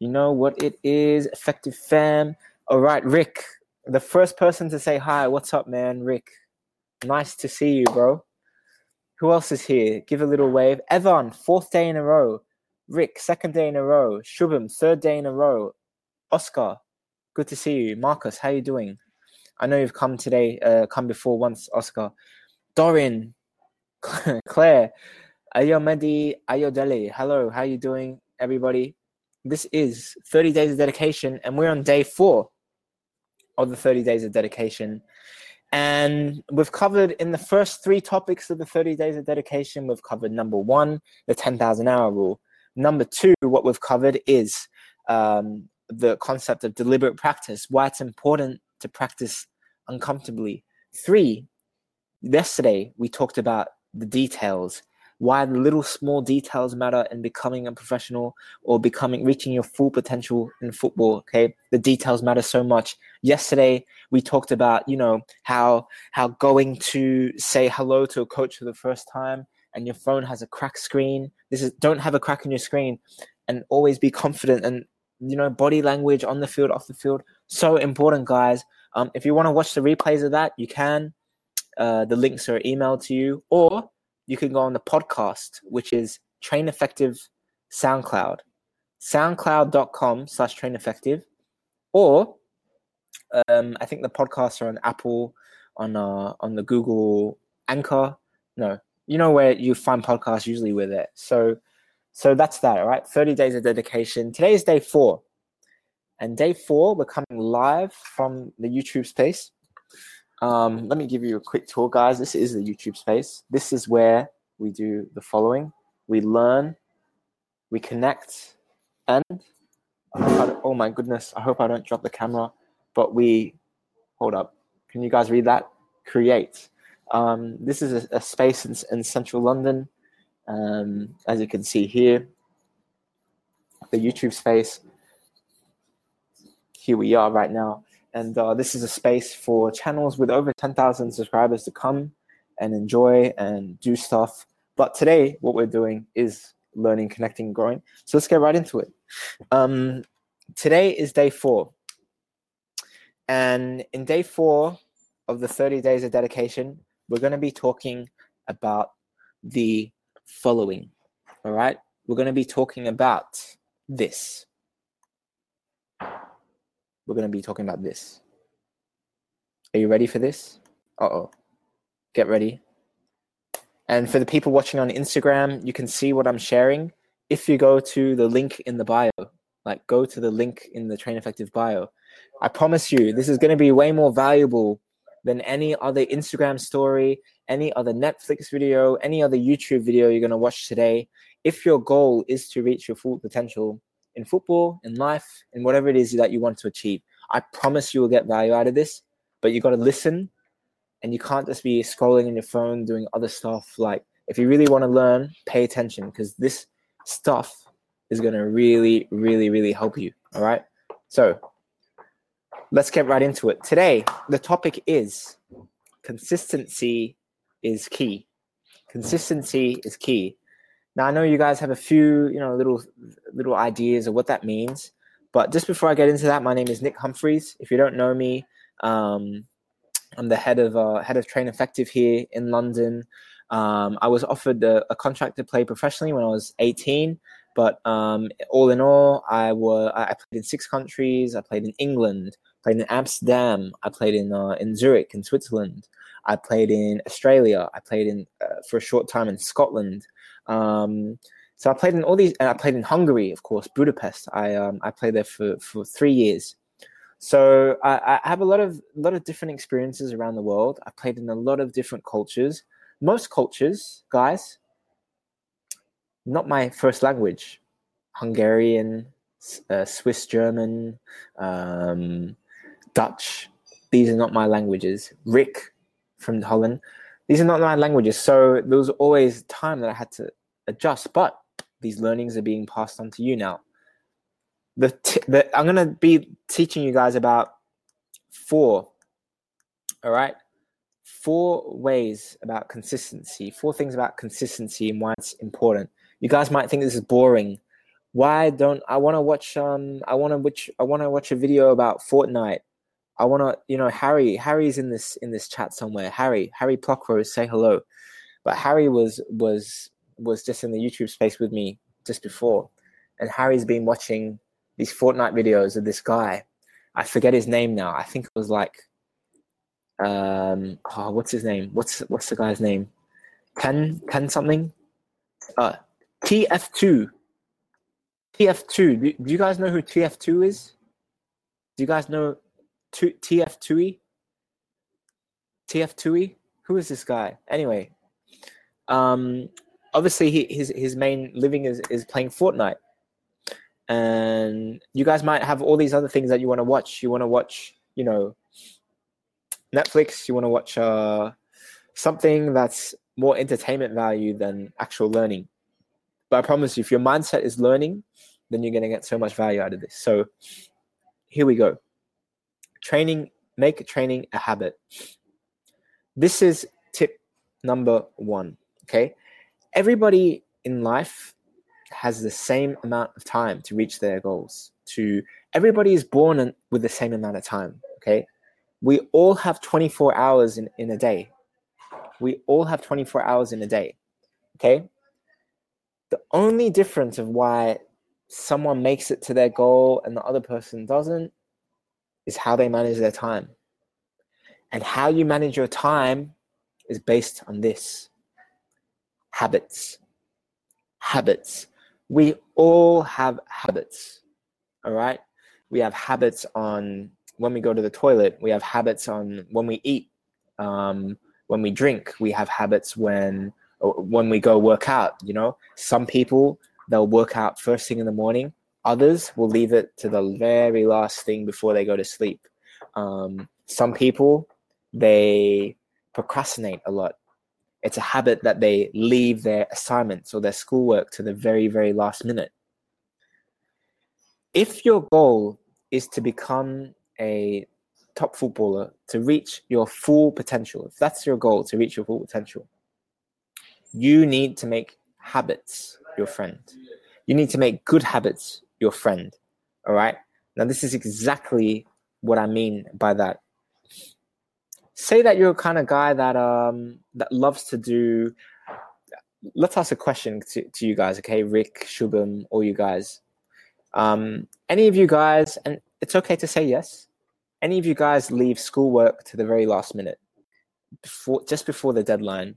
You know what it is, effective fam. All right, Rick, the first person to say hi. What's up, man? Rick, nice to see you, bro. Who else is here? Give a little wave. Evan, fourth day in a row. Rick, second day in a row. Shubham, third day in a row. Oscar, good to see you. Marcus, how you doing? I know you've come today, uh, come before once, Oscar. Dorian, Claire, Ayo Medi, Ayo Deli. Hello, how you doing, everybody? This is 30 days of dedication, and we're on day four of the 30 days of dedication. And we've covered in the first three topics of the 30 days of dedication, we've covered number one, the 10,000 hour rule. Number two, what we've covered is um, the concept of deliberate practice, why it's important to practice uncomfortably. Three, yesterday we talked about the details, why the little small details matter in becoming a professional or becoming reaching your full potential in football. Okay, the details matter so much. Yesterday we talked about you know how how going to say hello to a coach for the first time and your phone has a crack screen. This is don't have a crack in your screen, and always be confident and you know body language on the field, off the field, so important, guys. Um, if you want to watch the replays of that, you can. Uh, the links are emailed to you, or you can go on the podcast, which is Train Effective SoundCloud, soundcloud.com slash train effective, or um, I think the podcasts are on Apple, on uh, on the Google Anchor. No, you know where you find podcasts. Usually, with it. So, so that's that. All right, thirty days of dedication. Today is day four. And day four, we're coming live from the YouTube space. Um, let me give you a quick tour, guys. This is the YouTube space. This is where we do the following we learn, we connect, and oh my goodness, I hope I don't drop the camera, but we hold up. Can you guys read that? Create. Um, this is a, a space in, in, central London, um, as you can see here, the YouTube space here we are right now. And uh, this is a space for channels with over 10,000 subscribers to come and enjoy and do stuff. But today, what we're doing is learning, connecting, growing. So let's get right into it. Um, today is day four. And in day four of the 30 days of dedication, we're going to be talking about the following. All right. We're going to be talking about this we're going to be talking about this. Are you ready for this? Uh oh. Get ready. And for the people watching on Instagram, you can see what I'm sharing if you go to the link in the bio. Like, go to the link in the Train Effective bio. I promise you, this is going to be way more valuable than any other Instagram story, any other Netflix video, any other YouTube video you're going to watch today. If your goal is to reach your full potential, in football, in life, in whatever it is that you want to achieve. I promise you will get value out of this, but you got to listen and you can't just be scrolling in your phone doing other stuff. Like, if you really want to learn, pay attention because this stuff is going to really, really, really help you. All right. So, let's get right into it. Today, the topic is consistency is key. Consistency is key. Now I know you guys have a few, you know, little little ideas of what that means. But just before I get into that, my name is Nick Humphreys. If you don't know me, um, I'm the head of uh, head of Train Effective here in London. Um, I was offered a, a, contract to play professionally when I was 18, but um, all in all, I were I played in six countries. I played in England, played in Amsterdam, I played in uh, in Zurich in Switzerland. I played in Australia. I played in uh, for a short time in Scotland. Um, so I played in all these, and I played in Hungary, of course, Budapest. I um, I played there for, for three years. So I, I have a lot of lot of different experiences around the world. I played in a lot of different cultures. Most cultures, guys, not my first language. Hungarian, uh, Swiss German, um, Dutch. These are not my languages. Rick from Holland. These are not my languages. So there was always time that I had to adjust, but these learnings are being passed on to you now. The, t- the I'm gonna be teaching you guys about four. All right, four ways about consistency. Four things about consistency and why it's important. You guys might think this is boring, Why don't I want to watch? Um, I want to watch. I want to watch a video about Fortnite. I want to, you know, Harry. Harry's in this in this chat somewhere. Harry, Harry Pluckrose, say hello. But Harry was was was just in the YouTube space with me just before, and Harry's been watching these Fortnite videos of this guy. I forget his name now. I think it was like, um, oh, what's his name? What's what's the guy's name? Ken Ken something. Uh, TF2 TF2. Do, do you guys know who TF2 is? Do you guys know Tfue? Tfue? Who is this guy? Anyway, um, obviously he, his his main living is is playing Fortnite, and you guys might have all these other things that you want to watch. You want to watch, you know, Netflix. You want to watch uh, something that's more entertainment value than actual learning. But I promise you, if your mindset is learning, then you're going to get so much value out of this. So here we go. Training, make training a habit. This is tip number one. Okay. Everybody in life has the same amount of time to reach their goals. To everybody is born with the same amount of time. Okay. We all have 24 hours in, in a day. We all have 24 hours in a day. Okay. The only difference of why someone makes it to their goal and the other person doesn't is how they manage their time. And how you manage your time is based on this habits. Habits. We all have habits. All right. We have habits on when we go to the toilet. We have habits on when we eat, um, when we drink. We have habits when when we go work out. You know, some people they'll work out first thing in the morning. Others will leave it to the very last thing before they go to sleep. Um, some people, they procrastinate a lot. It's a habit that they leave their assignments or their schoolwork to the very, very last minute. If your goal is to become a top footballer, to reach your full potential, if that's your goal, to reach your full potential, you need to make habits your friend. You need to make good habits your friend. All right. Now, this is exactly what I mean by that. Say that you're a kind of guy that um that loves to do. Let's ask a question to, to you guys, okay? Rick, Shubham, all you guys. Um, any of you guys, and it's okay to say yes. Any of you guys leave schoolwork to the very last minute, before just before the deadline,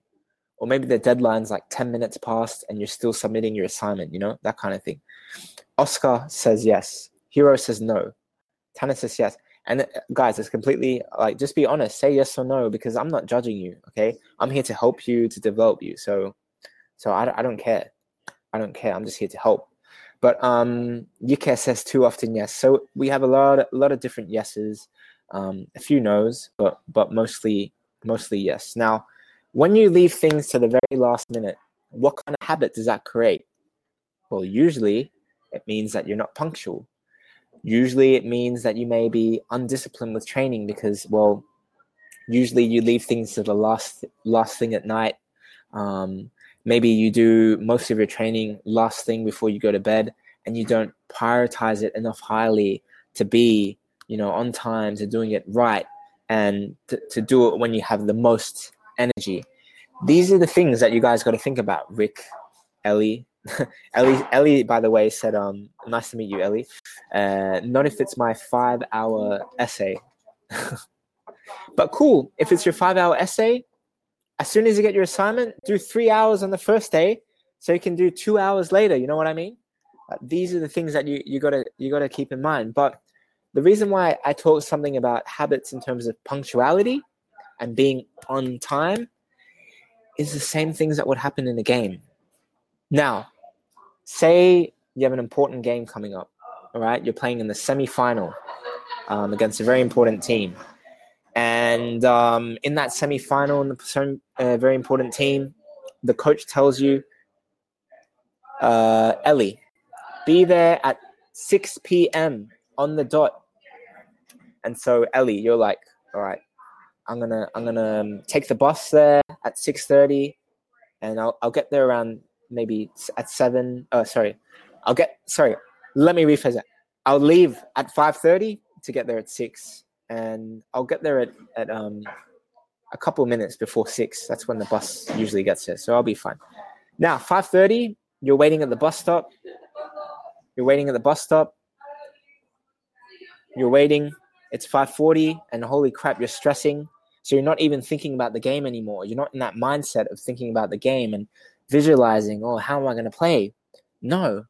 or maybe the deadline's like 10 minutes past and you're still submitting your assignment, you know, that kind of thing. Oscar says yes. Hero says no. Tanner says yes. And uh, guys, it's completely like just be honest, say yes or no because I'm not judging you, okay? I'm here to help you, to develop you. So so I, I don't care. I don't care. I'm just here to help. But um Yike says too often yes. So we have a lot a lot of different yeses, um, a few no's, but but mostly mostly yes. Now when you leave things to the very last minute, what kind of habit does that create? Well, usually it means that you're not punctual. Usually it means that you may be undisciplined with training because, well, usually you leave things to the last last thing at night. Um, maybe you do most of your training last thing before you go to bed, and you don't prioritize it enough highly to be, you know, on time to doing it right and to, to do it when you have the most energy. These are the things that you guys got to think about, Rick, Ellie. Ellie, Ellie, by the way, said, um, nice to meet you, Ellie. Uh, not if it's my five hour essay. but cool, if it's your five hour essay, as soon as you get your assignment, do three hours on the first day so you can do two hours later. You know what I mean? Uh, these are the things that you, you gotta you gotta keep in mind. But the reason why I talk something about habits in terms of punctuality and being on time is the same things that would happen in a game. Now, say you have an important game coming up, all right? You're playing in the semi-final um, against a very important team. And um, in that semi-final, in the uh, very important team, the coach tells you, uh, Ellie, be there at 6 p.m. on the dot. And so, Ellie, you're like, all right, I'm gonna I'm gonna um, take the bus there at six thirty, and I'll I'll get there around maybe at seven. Oh, sorry, I'll get sorry. Let me rephrase that. I'll leave at five thirty to get there at six, and I'll get there at at um a couple minutes before six. That's when the bus usually gets here, so I'll be fine. Now five thirty, you're waiting at the bus stop. You're waiting at the bus stop. You're waiting. It's five forty, and holy crap, you're stressing. So you're not even thinking about the game anymore. You're not in that mindset of thinking about the game and visualizing, oh, how am I going to play? No.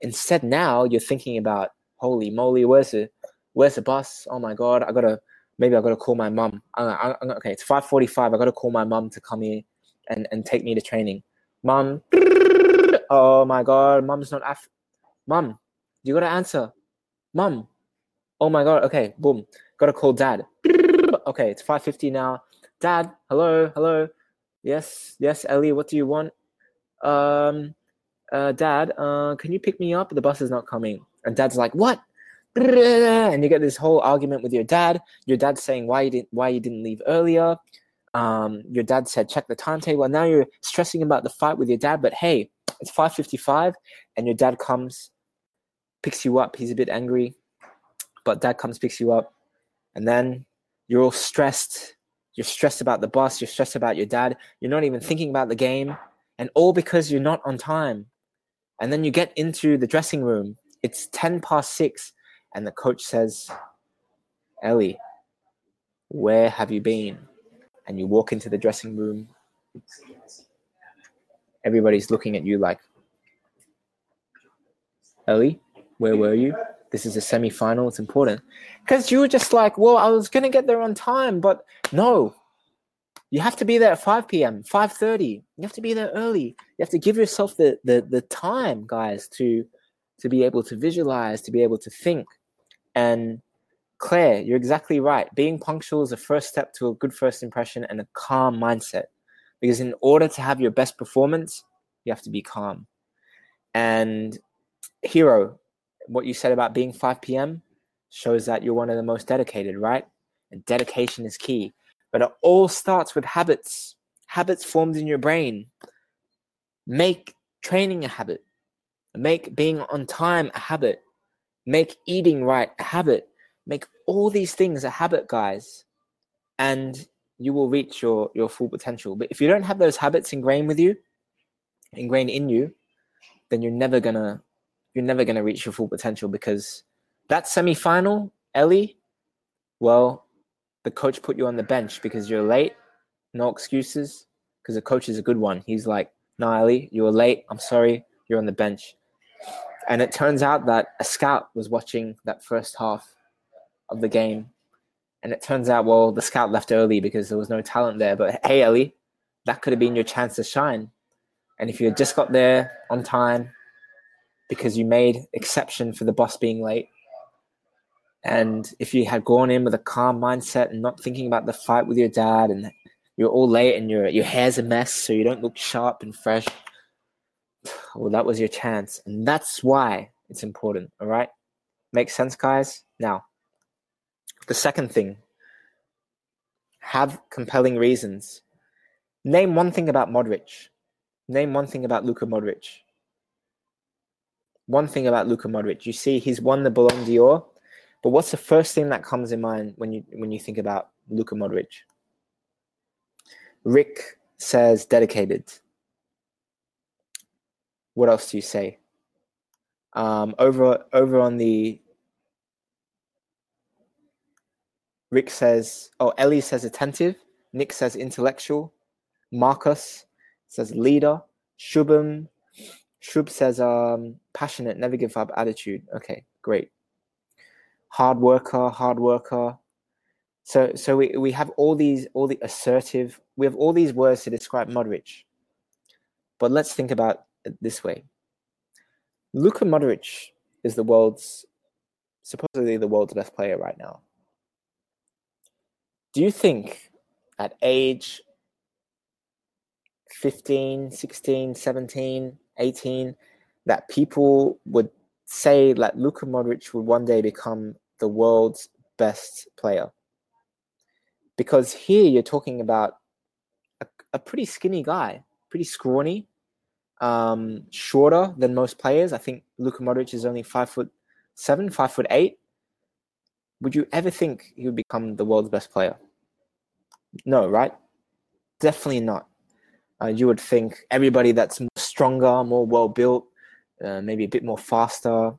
Instead, now you're thinking about, holy moly, where's the, where's the bus? Oh my god, I gotta, maybe I gotta call my mum. Okay, it's five forty-five. I gotta call my mum to come here and and take me to training. Mum, oh my god, mum's not af. Mum, you gotta answer. Mum, oh my god. Okay, boom, gotta call dad. Okay, it's five fifty now. Dad, hello, hello. Yes, yes, Ellie, what do you want? Um, uh, Dad, uh, can you pick me up? The bus is not coming. And Dad's like, what? And you get this whole argument with your dad. Your dad's saying why you didn't why you didn't leave earlier. Um, your dad said check the timetable. And now you're stressing about the fight with your dad. But hey, it's five fifty five, and your dad comes, picks you up. He's a bit angry, but dad comes, picks you up, and then you're all stressed. You're stressed about the bus. You're stressed about your dad. You're not even thinking about the game and all because you're not on time. And then you get into the dressing room. It's 10 past six, and the coach says, Ellie, where have you been? And you walk into the dressing room. Everybody's looking at you like, Ellie, where were you? This is a semi final. It's important. Because you were just like, well, I was going to get there on time, but no, you have to be there at 5 p.m 5.30 you have to be there early. You have to give yourself the, the the time guys to to be able to visualize to be able to think. And claire you're exactly right. Being punctual is a first step to a good first impression and a calm mindset. Because in order to have your best performance you have to be calm. And hero what you said about being 5 p.m shows that you're one of the most dedicated right and dedication is key but it all starts with habits, habits formed in your brain. Make training a habit, make being on time a habit, make eating right a habit, make all these things a habit, guys. And you will reach your, your full potential. But if you don't have those habits ingrained with you, ingrained in you, then you're never gonna you're never gonna reach your full potential because that semi-final, Ellie, well, the coach put you on the bench because you're late. No excuses, because the coach is a good one. He's like, "No, Ali, you were late. I'm sorry. You're on the bench." And it turns out that a scout was watching that first half of the game, and it turns out, well, the scout left early because there was no talent there. But hey, Ellie, that could have been your chance to shine. And if you had just got there on time because you made exception for the bus being late, and if you had gone in with a calm mindset and not thinking about the fight with your dad, and you're all late and your your hair's a mess, so you don't look sharp and fresh, well, that was your chance, and that's why it's important. All right, makes sense, guys. Now, the second thing: have compelling reasons. Name one thing about Modric. Name one thing about Luka Modric. One thing about Luka Modric. You see, he's won the Ballon d'Or but what's the first thing that comes in mind when you when you think about Luka Modric? Rick says dedicated. What else do you say? Um, over over on the Rick says, oh, Ellie says attentive. Nick says intellectual. Marcus says leader. Shubham, Shub says um, passionate, never give up attitude. Okay, great hard worker, hard worker. So so we, we have all these all the assertive, we have all these words to describe Modric. But let's think about it this way. Luka Modric is the world's supposedly the world's best player right now. Do you think at age 15, 16, 17, 18 that people would say that Luka Modric would one day become the world's best player. Because here you're talking about a, a pretty skinny guy, pretty scrawny, um, shorter than most players. I think Luka Modric is only five foot seven, five foot eight. Would you ever think he would become the world's best player? No, right? Definitely not. Uh, you would think everybody that's stronger, more well built, uh, maybe a bit more faster,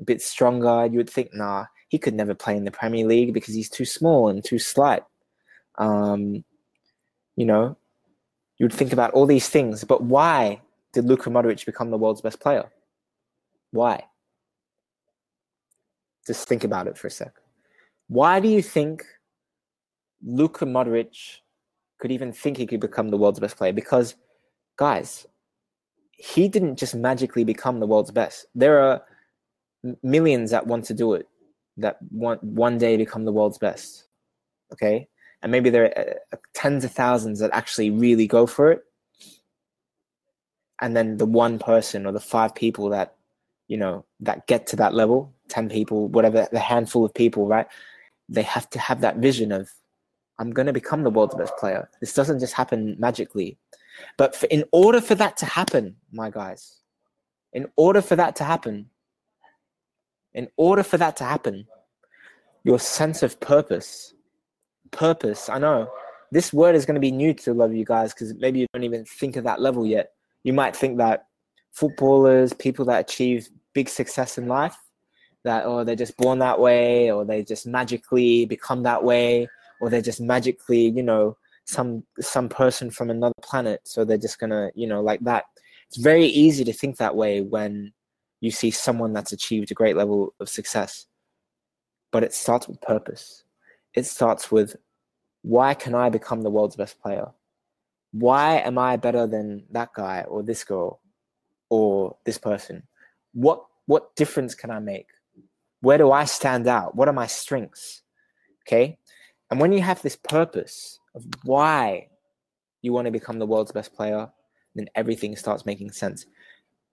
a bit stronger, you would think, nah, he could never play in the Premier League because he's too small and too slight. Um, you know, you would think about all these things, but why did Luka Modric become the world's best player? Why? Just think about it for a sec. Why do you think Luka Modric could even think he could become the world's best player? Because, guys, he didn't just magically become the world's best. There are millions that want to do it, that want one day become the world's best. Okay, and maybe there are uh, tens of thousands that actually really go for it, and then the one person or the five people that you know that get to that level, ten people, whatever, the handful of people, right? They have to have that vision of, I'm going to become the world's best player. This doesn't just happen magically. But for, in order for that to happen, my guys, in order for that to happen, in order for that to happen, your sense of purpose, purpose, I know this word is going to be new to a lot of you guys because maybe you don't even think of that level yet. You might think that footballers, people that achieve big success in life, that or they're just born that way, or they just magically become that way, or they're just magically, you know, some some person from another planet, so they're just gonna, you know, like that. It's very easy to think that way when you see someone that's achieved a great level of success. But it starts with purpose. It starts with why can I become the world's best player? Why am I better than that guy or this girl or this person? What what difference can I make? Where do I stand out? What are my strengths? Okay? And when you have this purpose of why you want to become the world's best player, then everything starts making sense.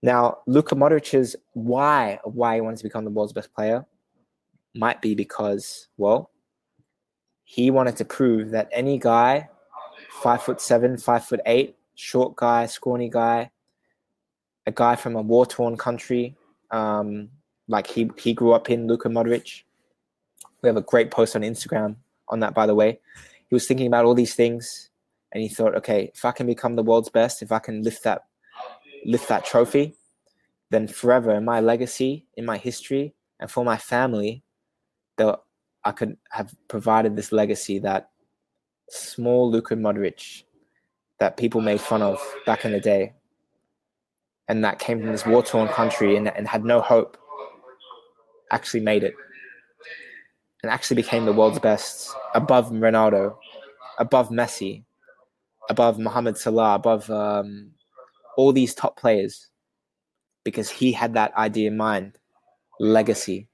Now, Luka Modric's why of why he wanted to become the world's best player might be because, well, he wanted to prove that any guy, five foot seven, five foot eight, short guy, scrawny guy, a guy from a war torn country, um, like he he grew up in Luka Modric. We have a great post on Instagram on that, by the way. He was thinking about all these things, and he thought, okay, if I can become the world's best, if I can lift that lift that trophy, then forever in my legacy, in my history, and for my family, that I could have provided this legacy that small Luka Modric that people made fun of back in the day, and that came from this war-torn country and, and had no hope, actually made it, and actually became the world's best, above Ronaldo, above Messi, above Mohamed Salah, above um, all these top players because he had that idea in mind legacy.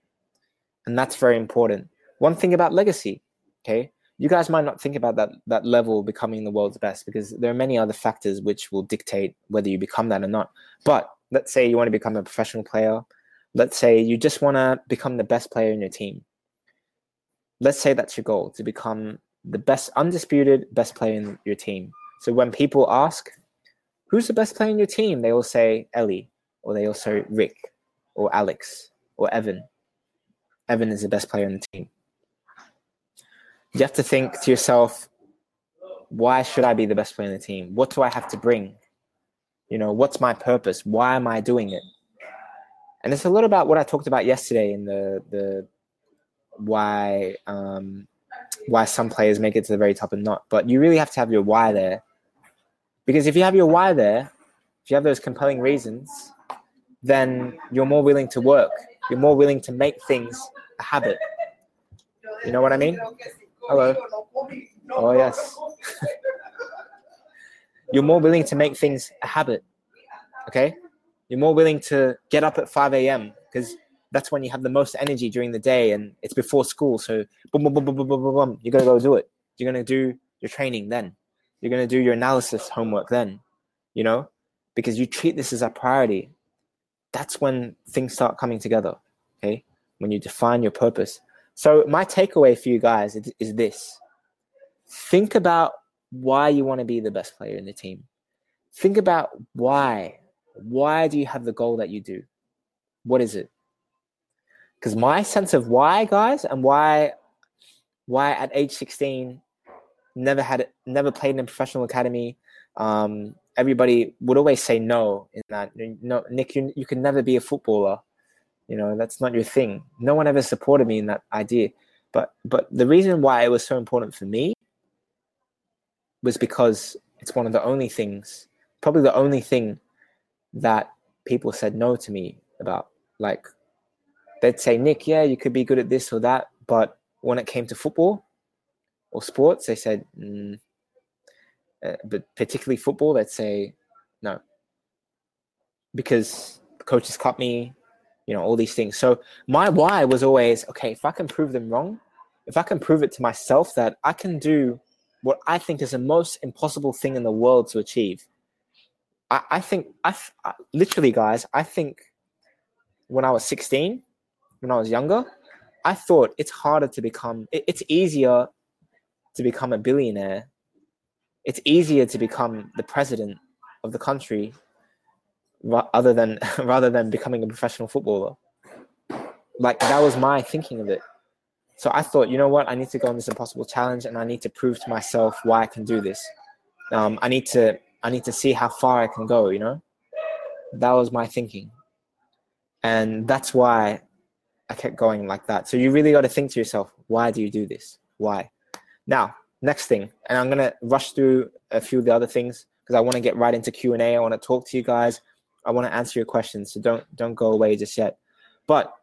And that's very important. One thing about legacy, okay, you guys might not think about that, that level becoming the world's best because there are many other factors which will dictate whether you become that or not. But let's say you want to become a professional player. Let's say you just want to become the best player in your team. Let's say that's your goal to become the best, undisputed best player in your team. So when people ask, who's the best player in your team? They will say Ellie, or they also Rick, or Alex, or Evan. Evan is the best player in the team. You have to think to yourself, why should I be the best player in the team? What do I have to bring? You know, what's my purpose? Why am I doing it? And it's a lot about what I talked about yesterday in the the why um, why some players make it to the very top and not. But you really have to have your why there because if you have your why there, if you have those compelling reasons, then you're more willing to work. You're more willing to make things a habit. You know what I mean? Hello. Oh, yes. you're more willing to make things a habit. Okay? You're more willing to get up at 5 a.m. because that's when you have the most energy during the day and it's before school. So, boom, boom, boom, boom, boom, boom, boom, you're going to go do it. You're going to do your training then. You're going to do your analysis homework then, you know, because you treat this as a priority. That's when things start coming together, okay? When you define your purpose. So, my takeaway for you guys is, is this think about why you want to be the best player in the team. Think about why. Why do you have the goal that you do? What is it? Because my sense of why, guys, and why why at age 16 never had never played in a professional academy um, everybody would always say no in that no nick you, you can never be a footballer. You know that's not your thing. No one ever supported me in that idea. But but the reason why it was so important for me was because it's one of the only things probably the only thing that people said no to me about like they'd say nick yeah you could be good at this or that but when it came to football or sports, they said, mm, uh, but particularly football, they'd say no because coaches cut me, you know, all these things. So my why was always okay. If I can prove them wrong, if I can prove it to myself that I can do what I think is the most impossible thing in the world to achieve. I, I think I, I literally, guys. I think when I was 16, when I was younger, I thought it's harder to become, it's easier to become a billionaire. It's easier to become the president of the country other than rather than becoming a professional footballer. Like that was my thinking of it. So I thought, you know what, I need to go on this impossible challenge, and I need to prove to myself why I can do this. Um, I need to, I need to see how far I can go. You know, that was my thinking, and that's why I kept going like that. So you really got to think to yourself, why do you do this? Why? Now, next thing, and I'm gonna rush through a few of the other things because I want to get right into Q and A. I want to talk to you guys. I want to answer your questions. So don't don't go away just yet. But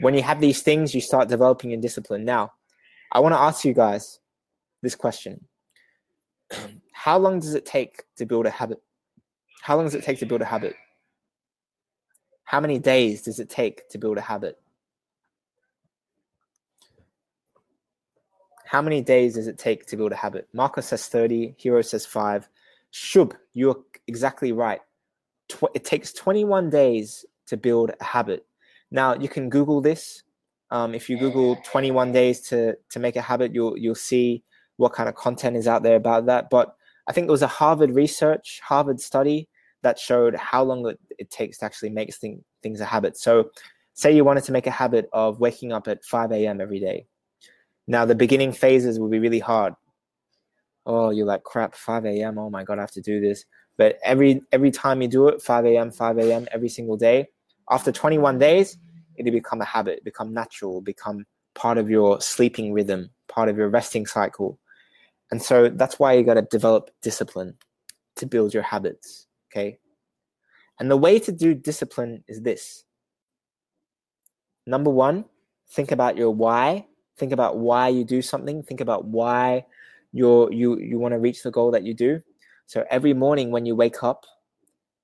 when you have these things, you start developing your discipline. Now, I want to ask you guys this question: How long does it take to build a habit? How long does it take to build a habit? How many days does it take to build a habit? How many days does it take to build a habit? Marcus says 30, Hero says 5. Shub, you're exactly right. Tw- it takes 21 days to build a habit. Now, you can Google this. Um, if you Google 21 days to, to make a habit, you'll, you'll see what kind of content is out there about that. But I think it was a Harvard research, Harvard study that showed how long it, it takes to actually make thing, things a habit. So, say you wanted to make a habit of waking up at 5 a.m. every day now the beginning phases will be really hard. Oh, you're like crap, 5 a.m. Oh my god, I have to do this. But every every time you do it, 5 a.m., 5 a.m. every single day, after 21 days, it'll become a habit, become natural, become part of your sleeping rhythm, part of your resting cycle. And so that's why you got to develop discipline to build your habits. Okay. And the way to do discipline is this number one, think about your why think about why you do something think about why you're you you want to reach the goal that you do. So every morning when you wake up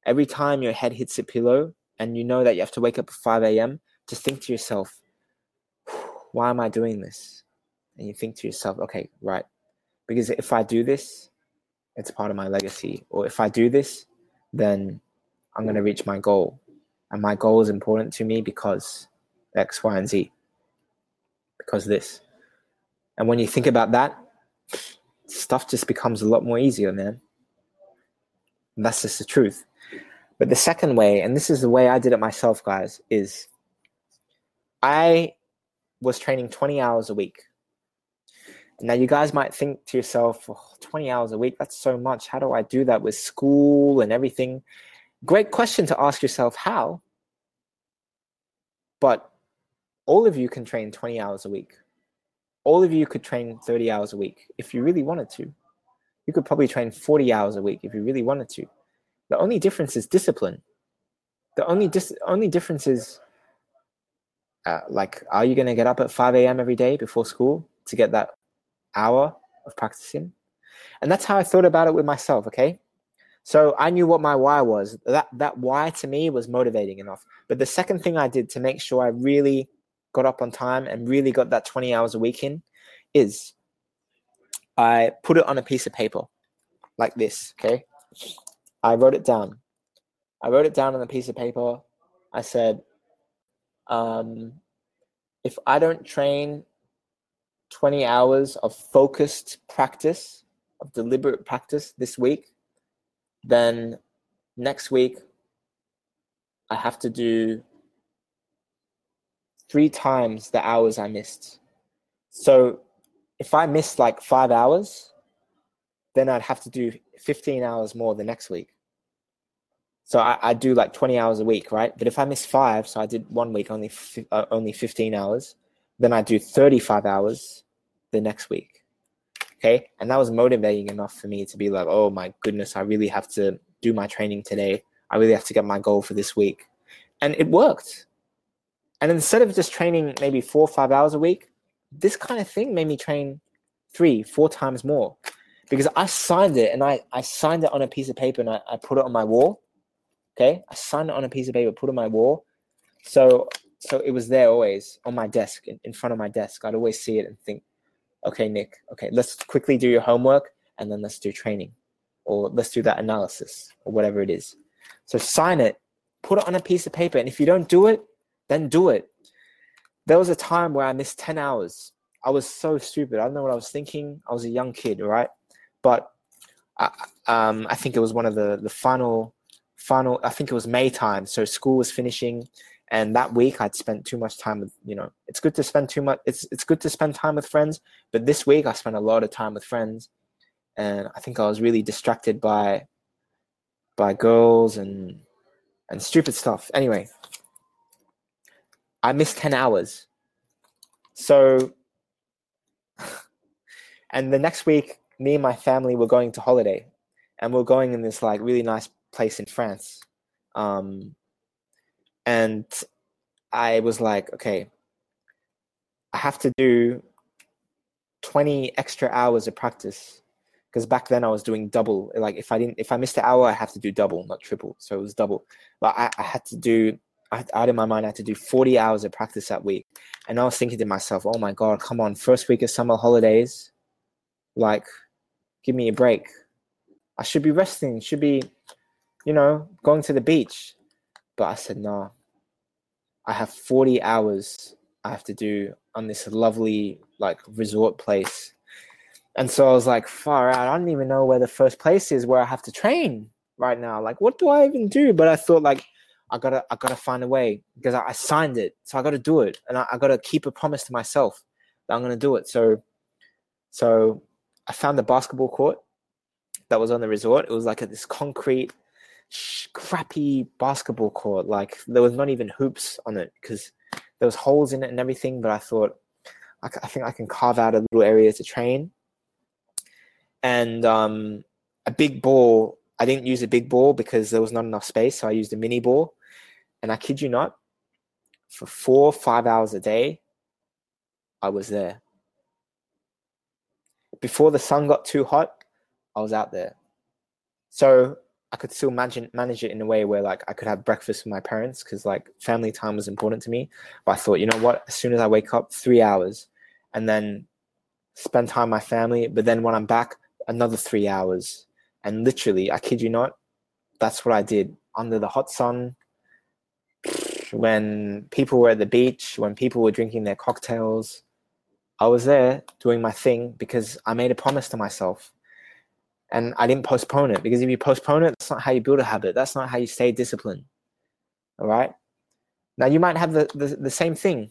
every time your head hits the pillow and you know that you have to wake up at 5 a.m just think to yourself why am i doing this? And you think to yourself okay right because if i do this it's part of my legacy. Or if i do this then i'm going to reach my goal. And my goal is important to me because x y and z because this. And when you think about that, stuff just becomes a lot more easier, man. And that's just the truth. But the second way, and this is the way I did it myself, guys, is I was training 20 hours a week. Now, you guys might think to yourself, oh, 20 hours a week, that's so much. How do I do that with school and everything? Great question to ask yourself how. But all of you can train 20 hours a week. All of you could train 30 hours a week if you really wanted to. You could probably train 40 hours a week if you really wanted to. The only difference is discipline. The only dis- only difference is uh, like, are you going to get up at 5 a.m. every day before school to get that hour of practicing? And that's how I thought about it with myself, okay? So I knew what my why was. That that why to me was motivating enough. But the second thing I did to make sure I really got up on time and really got that 20 hours a week in is I put it on a piece of paper like this, okay? I wrote it down. I wrote it down on a piece of paper. I said, um, if I don't train 20 hours of focused practice, of deliberate practice this week, then next week I have to do three times the hours I missed. So if I missed like five hours, then I'd have to do 15 hours more the next week. So I, I do like 20 hours a week, right? But if I miss five, so I did one week only uh, only 15 hours, then I do 35 hours the next week. Okay, and that was motivating enough for me to be like, oh my goodness, I really have to do my training today. I really have to get my goal for this week, and it worked. And instead of just training maybe four or five hours a week, this kind of thing made me train three, four times more because I signed it and I, I signed it on a piece of paper and I, I put it on my wall. Okay. I signed it on a piece of paper, put it on my wall. So so it was there always on my desk, in, in front of my desk. I'd always see it and think, okay, Nick, okay, let's quickly do your homework and then let's do training. Or let's do that analysis or whatever it is. So sign it, put it on a piece of paper. And if you don't do it, then do it. There was a time where I missed 10 hours. I was so stupid. I don't know what I was thinking. I was a young kid, right? But I, um, I think it was one of the, the final, final, I think it was May time. So school was finishing. And that week I'd spent too much time with, you know, it's good to spend too much, it's, it's good to spend time with friends. But this week I spent a lot of time with friends. And I think I was really distracted by, by girls and, and stupid stuff. Anyway, I missed 10 hours. So, and the next week, me and my family were going to holiday and we're going in this like really nice place in France. Um, and I was like, okay, I have to do 20 extra hours of practice because back then I was doing double. Like if I didn't, if I missed an hour, I have to do double, not triple. So it was double. But I, I had to do I had in my mind I had to do 40 hours of practice that week. And I was thinking to myself, oh my God, come on, first week of summer holidays, like, give me a break. I should be resting, should be, you know, going to the beach. But I said, no, I have 40 hours I have to do on this lovely, like, resort place. And so I was like, far out. I don't even know where the first place is where I have to train right now. Like, what do I even do? But I thought, like, I gotta I gotta find a way because I, I signed it, so I gotta do it, and I, I, gotta keep a promise to myself that I'm gonna do it. So, so I found the basketball court that was on the resort. It was like a, this concrete, crappy basketball court. Like there was not even hoops on it because there was holes in it and everything. But I thought I, I think I can carve out a little area to train, and um, a big ball I didn't use a big ball because there was not enough space, so I used a mini ball. And I kid you not, for four, five hours a day, I was there. Before the sun got too hot, I was out there. So I could still manage, manage it in a way where like I could have breakfast with my parents because like family time was important to me. But I thought, you know what? As soon as I wake up, three hours, and then spend time with my family. But then when I'm back, another three hours. And literally, I kid you not, that's what I did under the hot sun, when people were at the beach, when people were drinking their cocktails, I was there doing my thing because I made a promise to myself. And I didn't postpone it because if you postpone it, that's not how you build a habit. That's not how you stay disciplined. All right. Now you might have the, the, the same thing.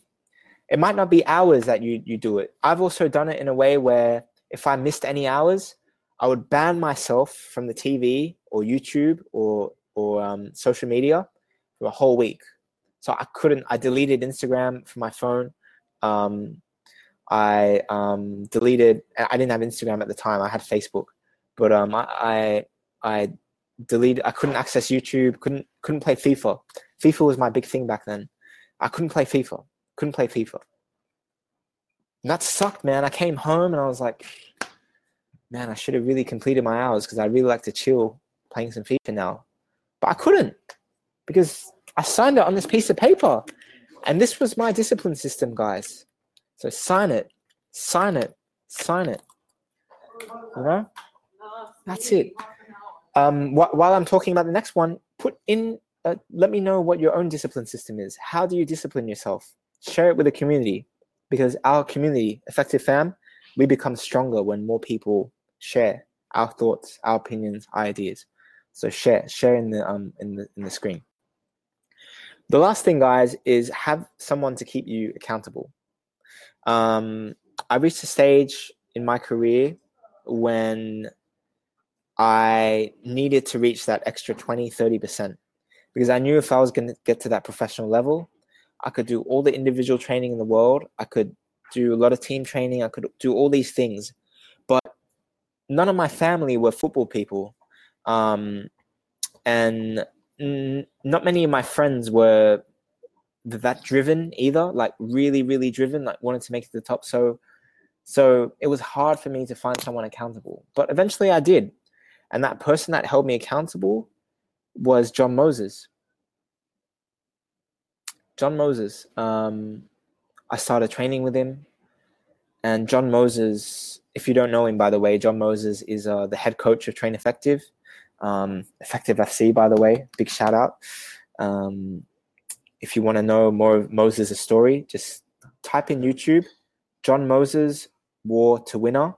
It might not be hours that you, you do it. I've also done it in a way where if I missed any hours, I would ban myself from the TV or YouTube or or um, social media for a whole week. So I couldn't. I deleted Instagram from my phone. Um, I um, deleted. I didn't have Instagram at the time. I had Facebook, but um, I, I I deleted. I couldn't access YouTube. Couldn't couldn't play FIFA. FIFA was my big thing back then. I couldn't play FIFA. Couldn't play FIFA. And that sucked, man. I came home and I was like, man, I should have really completed my hours because I really like to chill playing some FIFA now. But I couldn't because I signed it on this piece of paper. And this was my discipline system, guys. So sign it, sign it, sign it. You know? That's it. Um, wh- while I'm talking about the next one, put in, uh, let me know what your own discipline system is. How do you discipline yourself? Share it with the community because our community, Effective Fam, we become stronger when more people share our thoughts, our opinions, our ideas. So share, share in the um in the in the screen. The last thing, guys, is have someone to keep you accountable. Um, I reached a stage in my career when I needed to reach that extra 20, 30% because I knew if I was going to get to that professional level, I could do all the individual training in the world. I could do a lot of team training. I could do all these things. But none of my family were football people. Um, and not many of my friends were that driven either, like really, really driven, like wanted to make it to the top. So, so it was hard for me to find someone accountable. But eventually I did. And that person that held me accountable was John Moses. John Moses. Um, I started training with him. And John Moses, if you don't know him, by the way, John Moses is uh, the head coach of Train Effective. Um, Effective FC, by the way, big shout out. Um, if you want to know more of Moses' story, just type in YouTube John Moses War to Winner,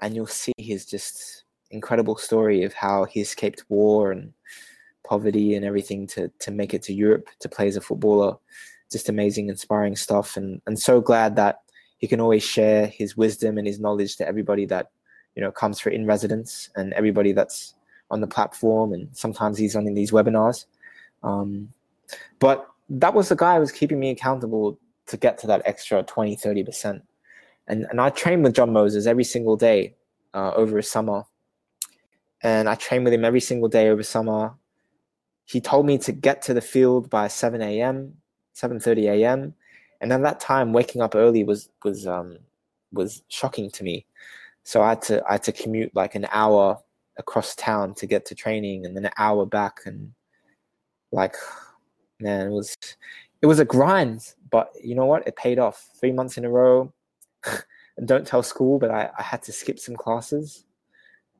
and you'll see his just incredible story of how he escaped war and poverty and everything to to make it to Europe to play as a footballer. Just amazing, inspiring stuff, and and so glad that he can always share his wisdom and his knowledge to everybody that you know comes for in residence and everybody that's on the platform and sometimes he's on in these webinars. Um, but that was the guy who was keeping me accountable to get to that extra 20 30% and, and i trained with john moses every single day uh, over a summer. And i trained with him every single day over summer. He told me to get to the field by 7 a.m 7.30 a.m and at that time waking up early was was um was shocking to me. So i had to i had to commute like an hour across town to get to training and then an hour back and like man it was it was a grind but you know what? It paid off. Three months in a row. And don't tell school but I, I had to skip some classes.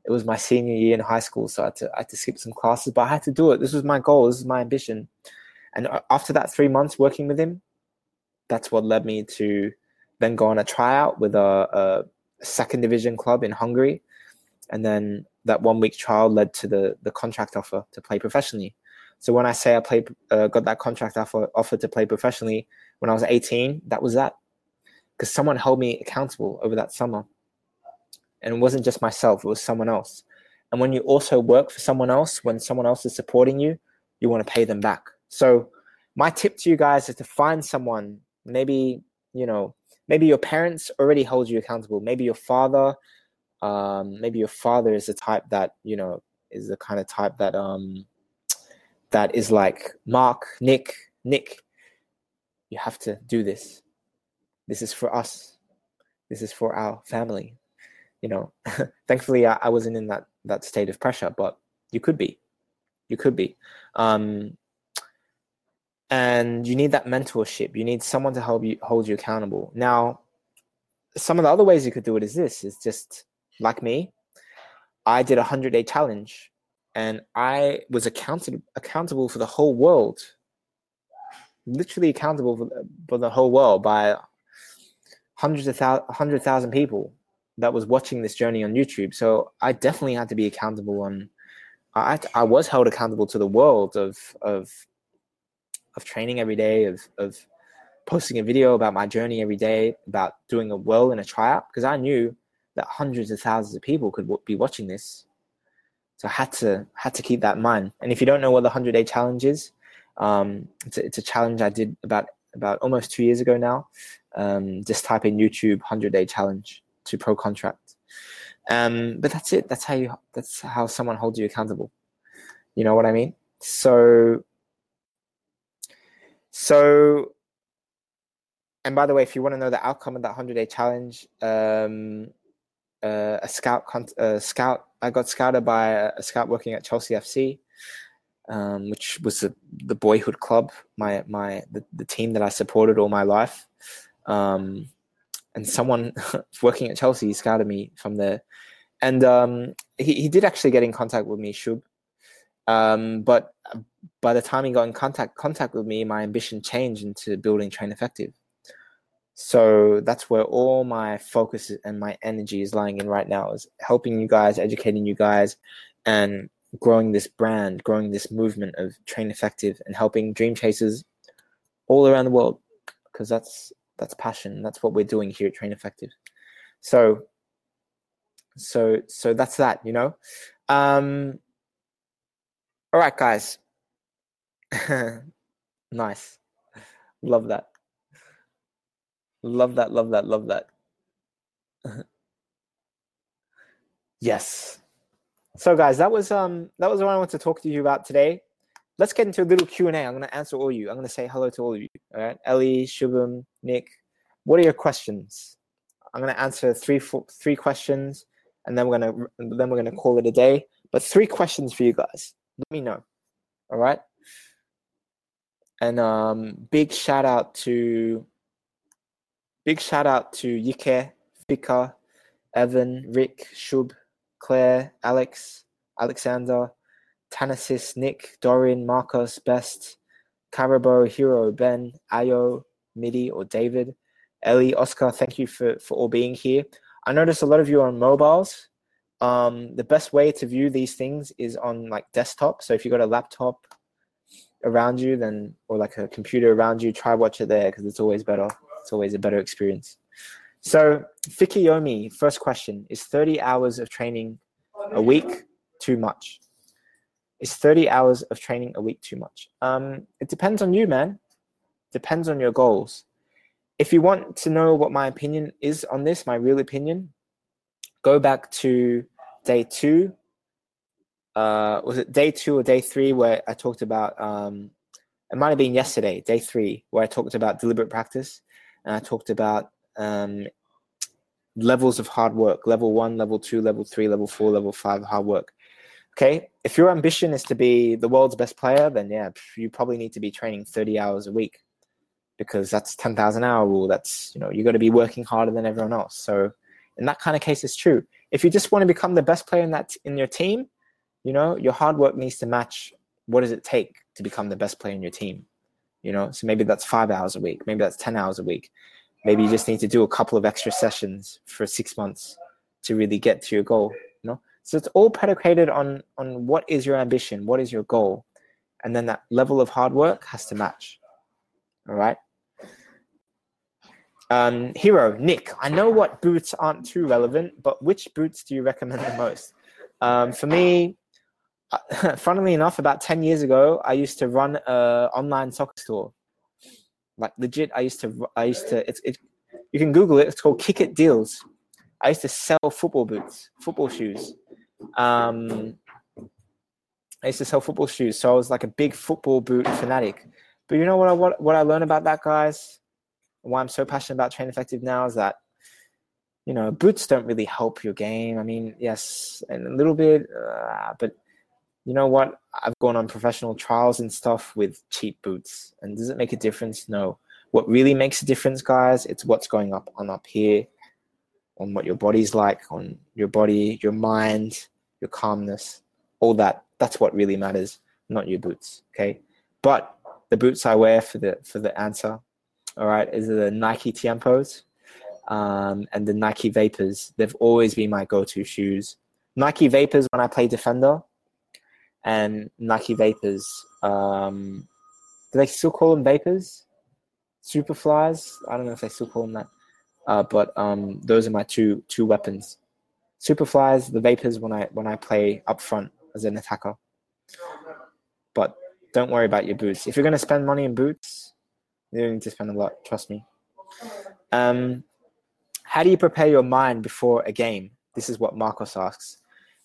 It was my senior year in high school so I had, to, I had to skip some classes but i had to do it. This was my goal. This is my ambition. And uh, after that three months working with him that's what led me to then go on a tryout with a, a second division club in hungary. And then that one week trial led to the the contract offer to play professionally. So when I say I played, uh, got that contract offer offer to play professionally when I was 18, that was that, because someone held me accountable over that summer, and it wasn't just myself; it was someone else. And when you also work for someone else, when someone else is supporting you, you want to pay them back. So my tip to you guys is to find someone, maybe you know, maybe your parents already hold you accountable, maybe your father um, maybe your father is the type that you know is the kind of type that um, that is like Mark, Nick, Nick. You have to do this. This is for us. This is for our family. You know, thankfully I, I wasn't in that that state of pressure, but you could be. You could be. Um, and you need that mentorship. You need someone to help you hold you accountable. Now, some of the other ways you could do it is this: is just like me, I did a hundred day challenge, and I was accounted accountable for the whole world. Literally accountable for, for the whole world by hundreds of thousand, hundred thousand people that was watching this journey on YouTube. So I definitely had to be accountable on. I I was held accountable to the world of of of training every day of of posting a video about my journey every day about doing a well in a tryout because I knew that hundreds of thousands of people could w- be watching this. So I had to had to keep that in mind. And if you don't know what the hundred day challenge is, um, it's, a, it's a challenge I did about about almost two years ago now. Um, just type in YouTube hundred day challenge to pro contract. Um, but that's it. That's how you. That's how someone holds you accountable. You know what I mean? So. So. And by the way, if you want to know the outcome of that hundred day challenge, um, uh, a scout a scout I got scouted by a, a scout working at Chelsea FC, um, which was the, the boyhood club, my my the, the team that I supported all my life. Um, and someone working at Chelsea scouted me from there, and um, he he did actually get in contact with me, Shub. Um, but by the time he got in contact contact with me, my ambition changed into building Train Effective. So that's where all my focus and my energy is lying in right now is helping you guys, educating you guys, and growing this brand, growing this movement of Train Effective and helping dream chasers all around the world because that's that's passion. That's what we're doing here at Train Effective. So so so that's that, you know. Um all right, guys. nice. Love that. Love that, love that, love that. yes. So guys, that was um that was what I want to talk to you about today. Let's get into a little Q&A. I'm going to answer all you. I'm going to say hello to all of you. All right? Ellie, Shubham, Nick, what are your questions? I'm going to answer three four, three questions and then we're going to then we're going to call it a day. But three questions for you guys. Let me know. All right? And um big shout out to big shout out to Yike, Fika, Evan, Rick, Shub, Claire, Alex, Alexander, Tanasis, Nick, Dorian, Marcos, Best, Carabo, Hero, Ben, Ayo, Midi, or David, Ellie, Oscar, thank you for, for all being here. I notice a lot of you are on mobiles. Um, the best way to view these things is on like desktop. So if you've got a laptop around you, then or like a computer around you, try watch it there because it's always better. It's always a better experience. So Fikiyomi, first question: Is 30 hours of training a week too much? Is 30 hours of training a week too much? Um, it depends on you, man. Depends on your goals. If you want to know what my opinion is on this, my real opinion, go back to day two. Uh, was it day two or day three where I talked about? Um, it might have been yesterday, day three, where I talked about deliberate practice, and I talked about um, levels of hard work: level one, level two, level three, level four, level five, hard work. Okay, if your ambition is to be the world's best player, then yeah, you probably need to be training 30 hours a week because that's 10,000 hour rule. That's, you know, you got to be working harder than everyone else. So in that kind of case, it's true. If you just want to become the best player in that in your team, you know, your hard work needs to match what does it take to become the best player in your team. You know, so maybe that's five hours a week, maybe that's 10 hours a week. Maybe you just need to do a couple of extra sessions for six months to really get to your goal. You know, so it's all predicated on on what is your ambition, what is your goal, and then that level of hard work has to match. All right. Um, hero Nick, I know what boots aren't too relevant, but which boots do you recommend the most? Um, for me, funnily enough, about ten years ago, I used to run a online soccer store. Like legit, I used to. I used to. It's it. You can Google it. It's called Kick It Deals. I used to sell football boots, football shoes. Um, I used to sell football shoes, so I was like a big football boot fanatic. But you know what I what, what I learned about that, guys? Why I'm so passionate about Train Effective now is that you know boots don't really help your game. I mean, yes, and a little bit, uh, but you know what? I've gone on professional trials and stuff with cheap boots, and does it make a difference? No. What really makes a difference, guys, it's what's going up on up here on what your body's like, on your body, your mind, your calmness, all that. That's what really matters, not your boots. Okay. But the boots I wear for the for the answer, all right, is the Nike Tiempos um, and the Nike Vapors. They've always been my go-to shoes. Nike Vapors when I play defender, and Nike Vapors. Um, do they still call them Vapors? Superflies? I don't know if they still call them that. Uh, but um, those are my two two weapons. Superflies, the vapors when I when I play up front as an attacker. But don't worry about your boots. If you're going to spend money in boots, you don't need to spend a lot. Trust me. Um, how do you prepare your mind before a game? This is what Marcos asks.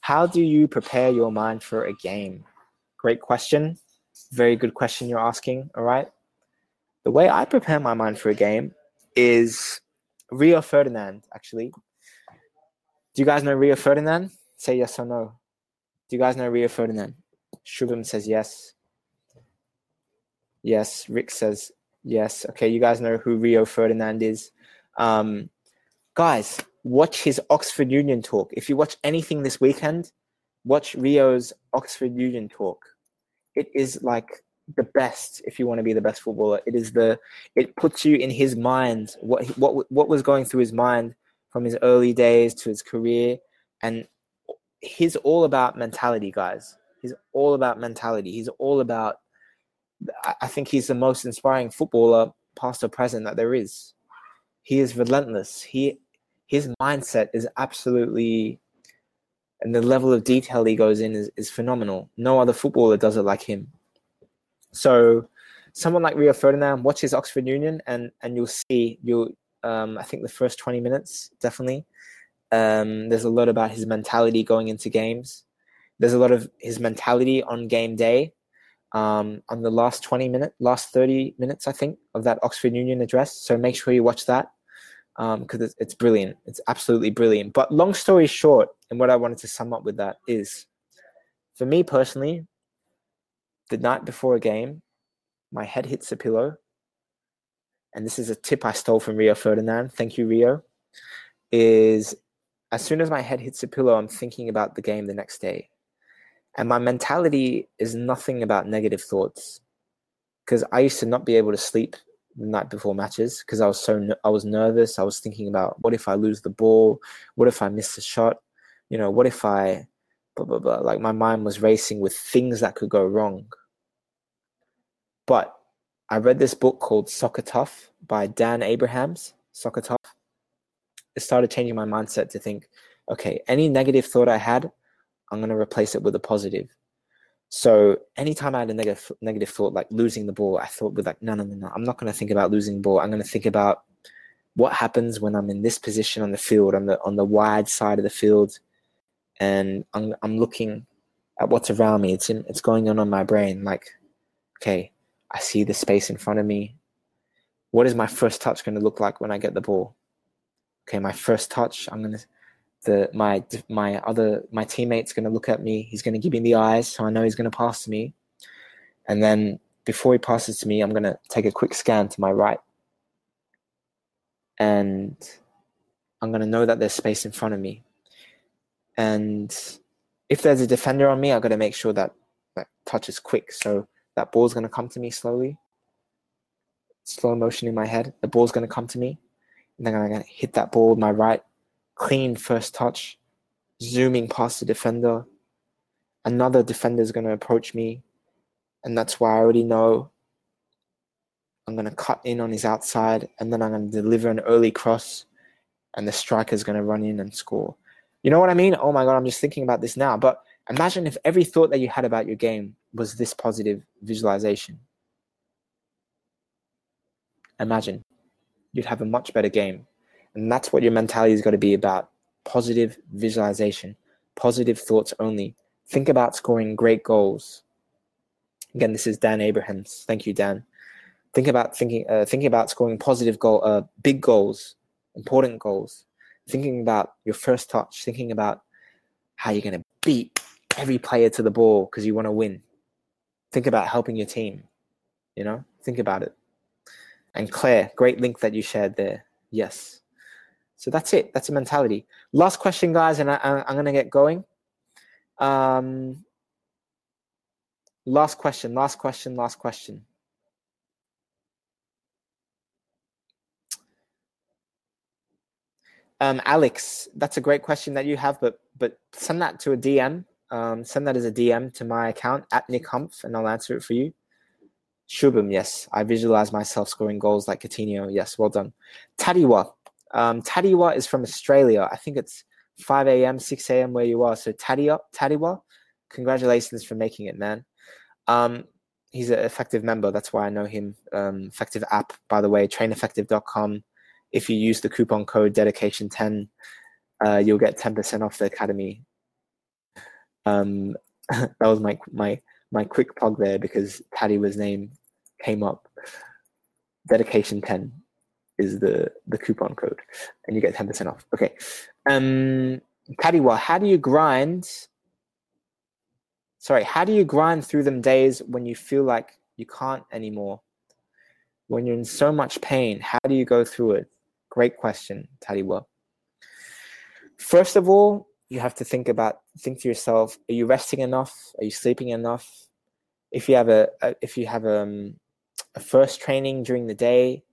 How do you prepare your mind for a game? Great question. Very good question you're asking. All right. The way I prepare my mind for a game is Rio Ferdinand, actually. Do you guys know Rio Ferdinand? Say yes or no. Do you guys know Rio Ferdinand? Shubham says yes. Yes. Rick says yes. Okay, you guys know who Rio Ferdinand is. Um, guys, watch his Oxford Union talk. If you watch anything this weekend, watch Rio's Oxford Union talk. It is like the best if you want to be the best footballer. It is the it puts you in his mind what what what was going through his mind from his early days to his career, and he's all about mentality, guys. He's all about mentality. He's all about I think he's the most inspiring footballer, past or present, that there is. He is relentless. He his mindset is absolutely and the level of detail he goes in is, is phenomenal. No other footballer does it like him. So someone like Rio Ferdinand, watch his Oxford Union and and you'll see you'll um, I think the first 20 minutes definitely. Um, there's a lot about his mentality going into games. There's a lot of his mentality on game day. Um, on the last 20 minutes, last 30 minutes, I think, of that Oxford Union address. So make sure you watch that because um, it's, it's brilliant. It's absolutely brilliant. But long story short, and what I wanted to sum up with that is, for me personally, the night before a game, my head hits the pillow, and this is a tip I stole from Rio Ferdinand. Thank you, Rio. Is as soon as my head hits the pillow, I'm thinking about the game the next day, and my mentality is nothing about negative thoughts, because I used to not be able to sleep the night before matches because I was so I was nervous. I was thinking about what if I lose the ball? What if I miss the shot? You know, what if I blah blah blah. Like my mind was racing with things that could go wrong. But I read this book called Soccer Tough by Dan Abrahams. Soccer Tough. It started changing my mindset to think, okay, any negative thought I had, I'm gonna replace it with a positive. So anytime I had a negative negative thought, like losing the ball, I thought with like, no, no, no, no, I'm not going to think about losing the ball. I'm going to think about what happens when I'm in this position on the field, on the on the wide side of the field, and I'm I'm looking at what's around me. It's in, it's going on on my brain. Like, okay, I see the space in front of me. What is my first touch going to look like when I get the ball? Okay, my first touch, I'm going to the my my other my teammate's going to look at me. He's going to give me the eyes, so I know he's going to pass to me. And then before he passes to me, I'm going to take a quick scan to my right, and I'm going to know that there's space in front of me. And if there's a defender on me, I've got to make sure that that touch is quick. So that ball's going to come to me slowly, slow motion in my head. The ball's going to come to me, and then I'm going to hit that ball with my right clean first touch, zooming past the defender. Another defender is going to approach me, and that's why I already know I'm going to cut in on his outside, and then I'm going to deliver an early cross, and the striker is going to run in and score. You know what I mean? Oh my God, I'm just thinking about this now. But imagine if every thought that you had about your game was this positive visualization. Imagine you'd have a much better game. And that's what your mentality is going to be about positive visualization, positive thoughts only. Think about scoring great goals. Again, this is Dan Abrahams. Thank you, Dan. Think about thinking, uh, thinking about scoring positive goal, uh, big goals, important goals. Thinking about your first touch. Thinking about how you're going to beat every player to the ball because you want to win. Think about helping your team. You know, think about it. And Claire, great link that you shared there. Yes. So that's it. That's a mentality. Last question, guys, and I, am going to get going. Um, last question, last question, last question. Um, Alex, that's a great question that you have, but but send that to a DM. Um, send that as a DM to my account at Nick Humph, and I'll answer it for you. Shubham, yes, I visualize myself scoring goals like Coutinho. Yes, well done. Tadiwa, um, Tadiwa is from Australia. I think it's 5 a.m., 6 a.m. where you are. So Tadiwa, Tadiwa, congratulations for making it, man. Um, he's an effective member. That's why I know him. Um, effective app, by the way, traineffective.com. If you use the coupon code dedication10, uh, you'll get 10% off the academy. Um, that was my my my quick plug there because Tadiwa's name came up. Dedication 10 is the the coupon code, and you get ten percent off. Okay, um, Tadiwa, how do you grind? Sorry, how do you grind through them days when you feel like you can't anymore? When you're in so much pain, how do you go through it? Great question, Tadiwa. First of all, you have to think about think to yourself: Are you resting enough? Are you sleeping enough? If you have a, a if you have um, a first training during the day,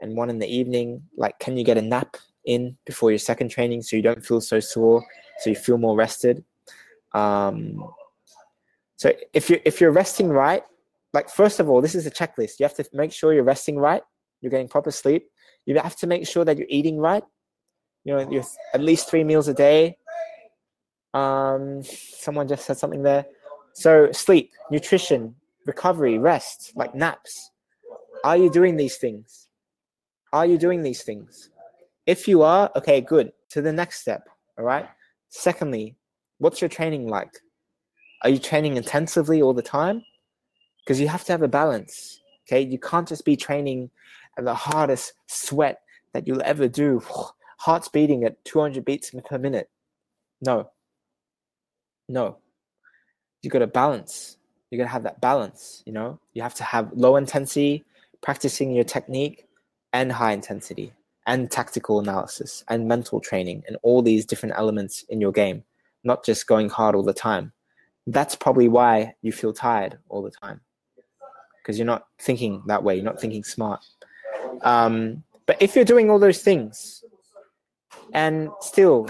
and one in the evening? Like, can you get a nap in before your second training so you don't feel so sore, so you feel more rested? Um, so if you if you're resting right, like first of all, this is a checklist. You have to make sure you're resting right, you're getting proper sleep. You have to make sure that you're eating right. You know, you're at least three meals a day. Um, someone just said something there. So sleep, nutrition, recovery, rest, like naps. Are you doing these things? Are you doing these things? If you are, okay, good. To the next step. All right. Secondly, what's your training like? Are you training intensively all the time? Because you have to have a balance. Okay. You can't just be training at the hardest sweat that you'll ever do, heart's beating at 200 beats per minute. No. No. You got to balance. You got to have that balance. You know, you have to have low intensity, practicing your technique, and high intensity, and tactical analysis, and mental training, and all these different elements in your game, not just going hard all the time. That's probably why you feel tired all the time because you're not thinking that way, you're not thinking smart. Um, but if you're doing all those things and still,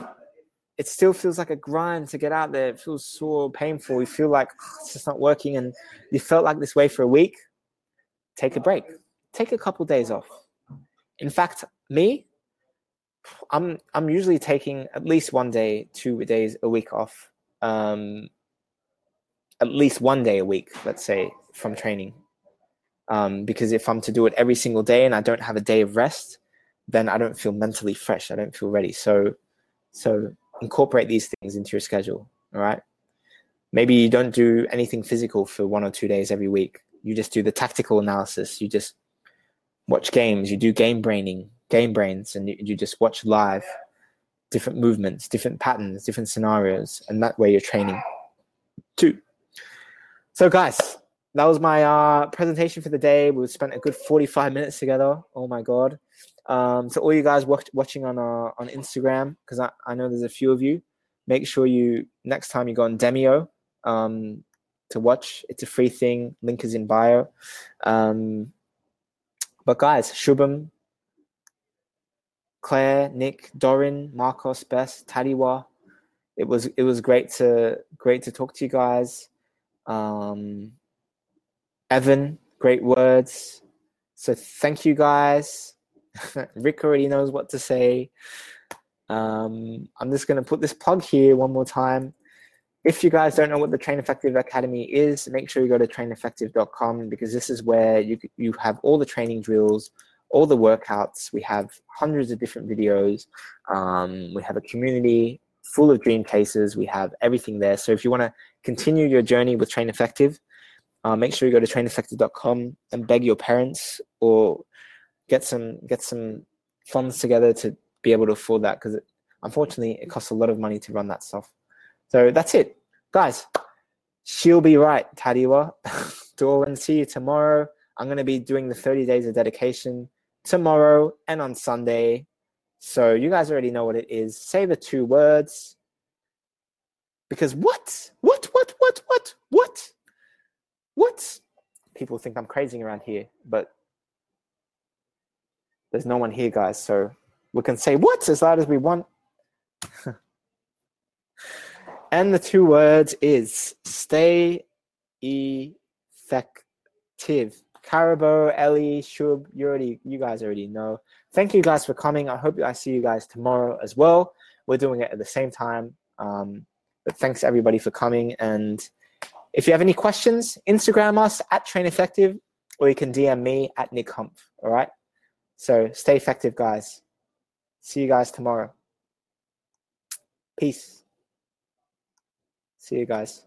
it still feels like a grind to get out there, it feels so painful, you feel like oh, it's just not working, and you felt like this way for a week, take a break. Take a couple days off. In fact, me, I'm I'm usually taking at least one day, two days a week off. Um, at least one day a week, let's say, from training um, because if I'm to do it every single day and I don't have a day of rest, then I don't feel mentally fresh. I don't feel ready. So, so incorporate these things into your schedule. All right. Maybe you don't do anything physical for one or two days every week. You just do the tactical analysis. You just watch games. You do game braining, game brains, and you, you just watch live different movements, different patterns, different scenarios, and that way you're training too. So, guys, that was my uh, presentation for the day. We spent a good 45 minutes together. Oh my God. Um, so all you guys watch, watching on uh, on Instagram, because I, I know there's a few of you, make sure you, next time you go on Demio um, to watch, it's a free thing. Link is in bio. Um, but guys, Shubham, Claire, Nick, Dorin, Marcos, Bess, Tadiwa, it was it was great to great to talk to you guys. Um, Evan, great words. So thank you guys. Rick already knows what to say. Um, I'm just going to put this plug here one more time. If you guys don't know what the Train Effective Academy is, make sure you go to traineffective.com because this is where you you have all the training drills, all the workouts. We have hundreds of different videos. Um, we have a community full of dream cases. We have everything there. So if you want to continue your journey with Train Effective, uh, make sure you go to traineffective.com and beg your parents or get some get some funds together to be able to afford that because unfortunately it costs a lot of money to run that stuff. So that's it, guys. She'll be right, Tadiwa. And see you tomorrow. I'm going to be doing the 30 days of dedication tomorrow and on Sunday. So you guys already know what it is. Say the two words. Because what? What? What? What? What? What? what? People think I'm crazy around here, but there's no one here, guys. So we can say what as loud as we want. and the two words is stay effective. Carabo, Ellie, Shub, you already, you guys already know. Thank you guys for coming. I hope I see you guys tomorrow as well. We're doing it at the same time. Um, but thanks everybody for coming and if you have any questions, Instagram us at Train Effective, or you can DM me at Nick Humph. All right. So stay effective, guys. See you guys tomorrow. Peace. See you guys.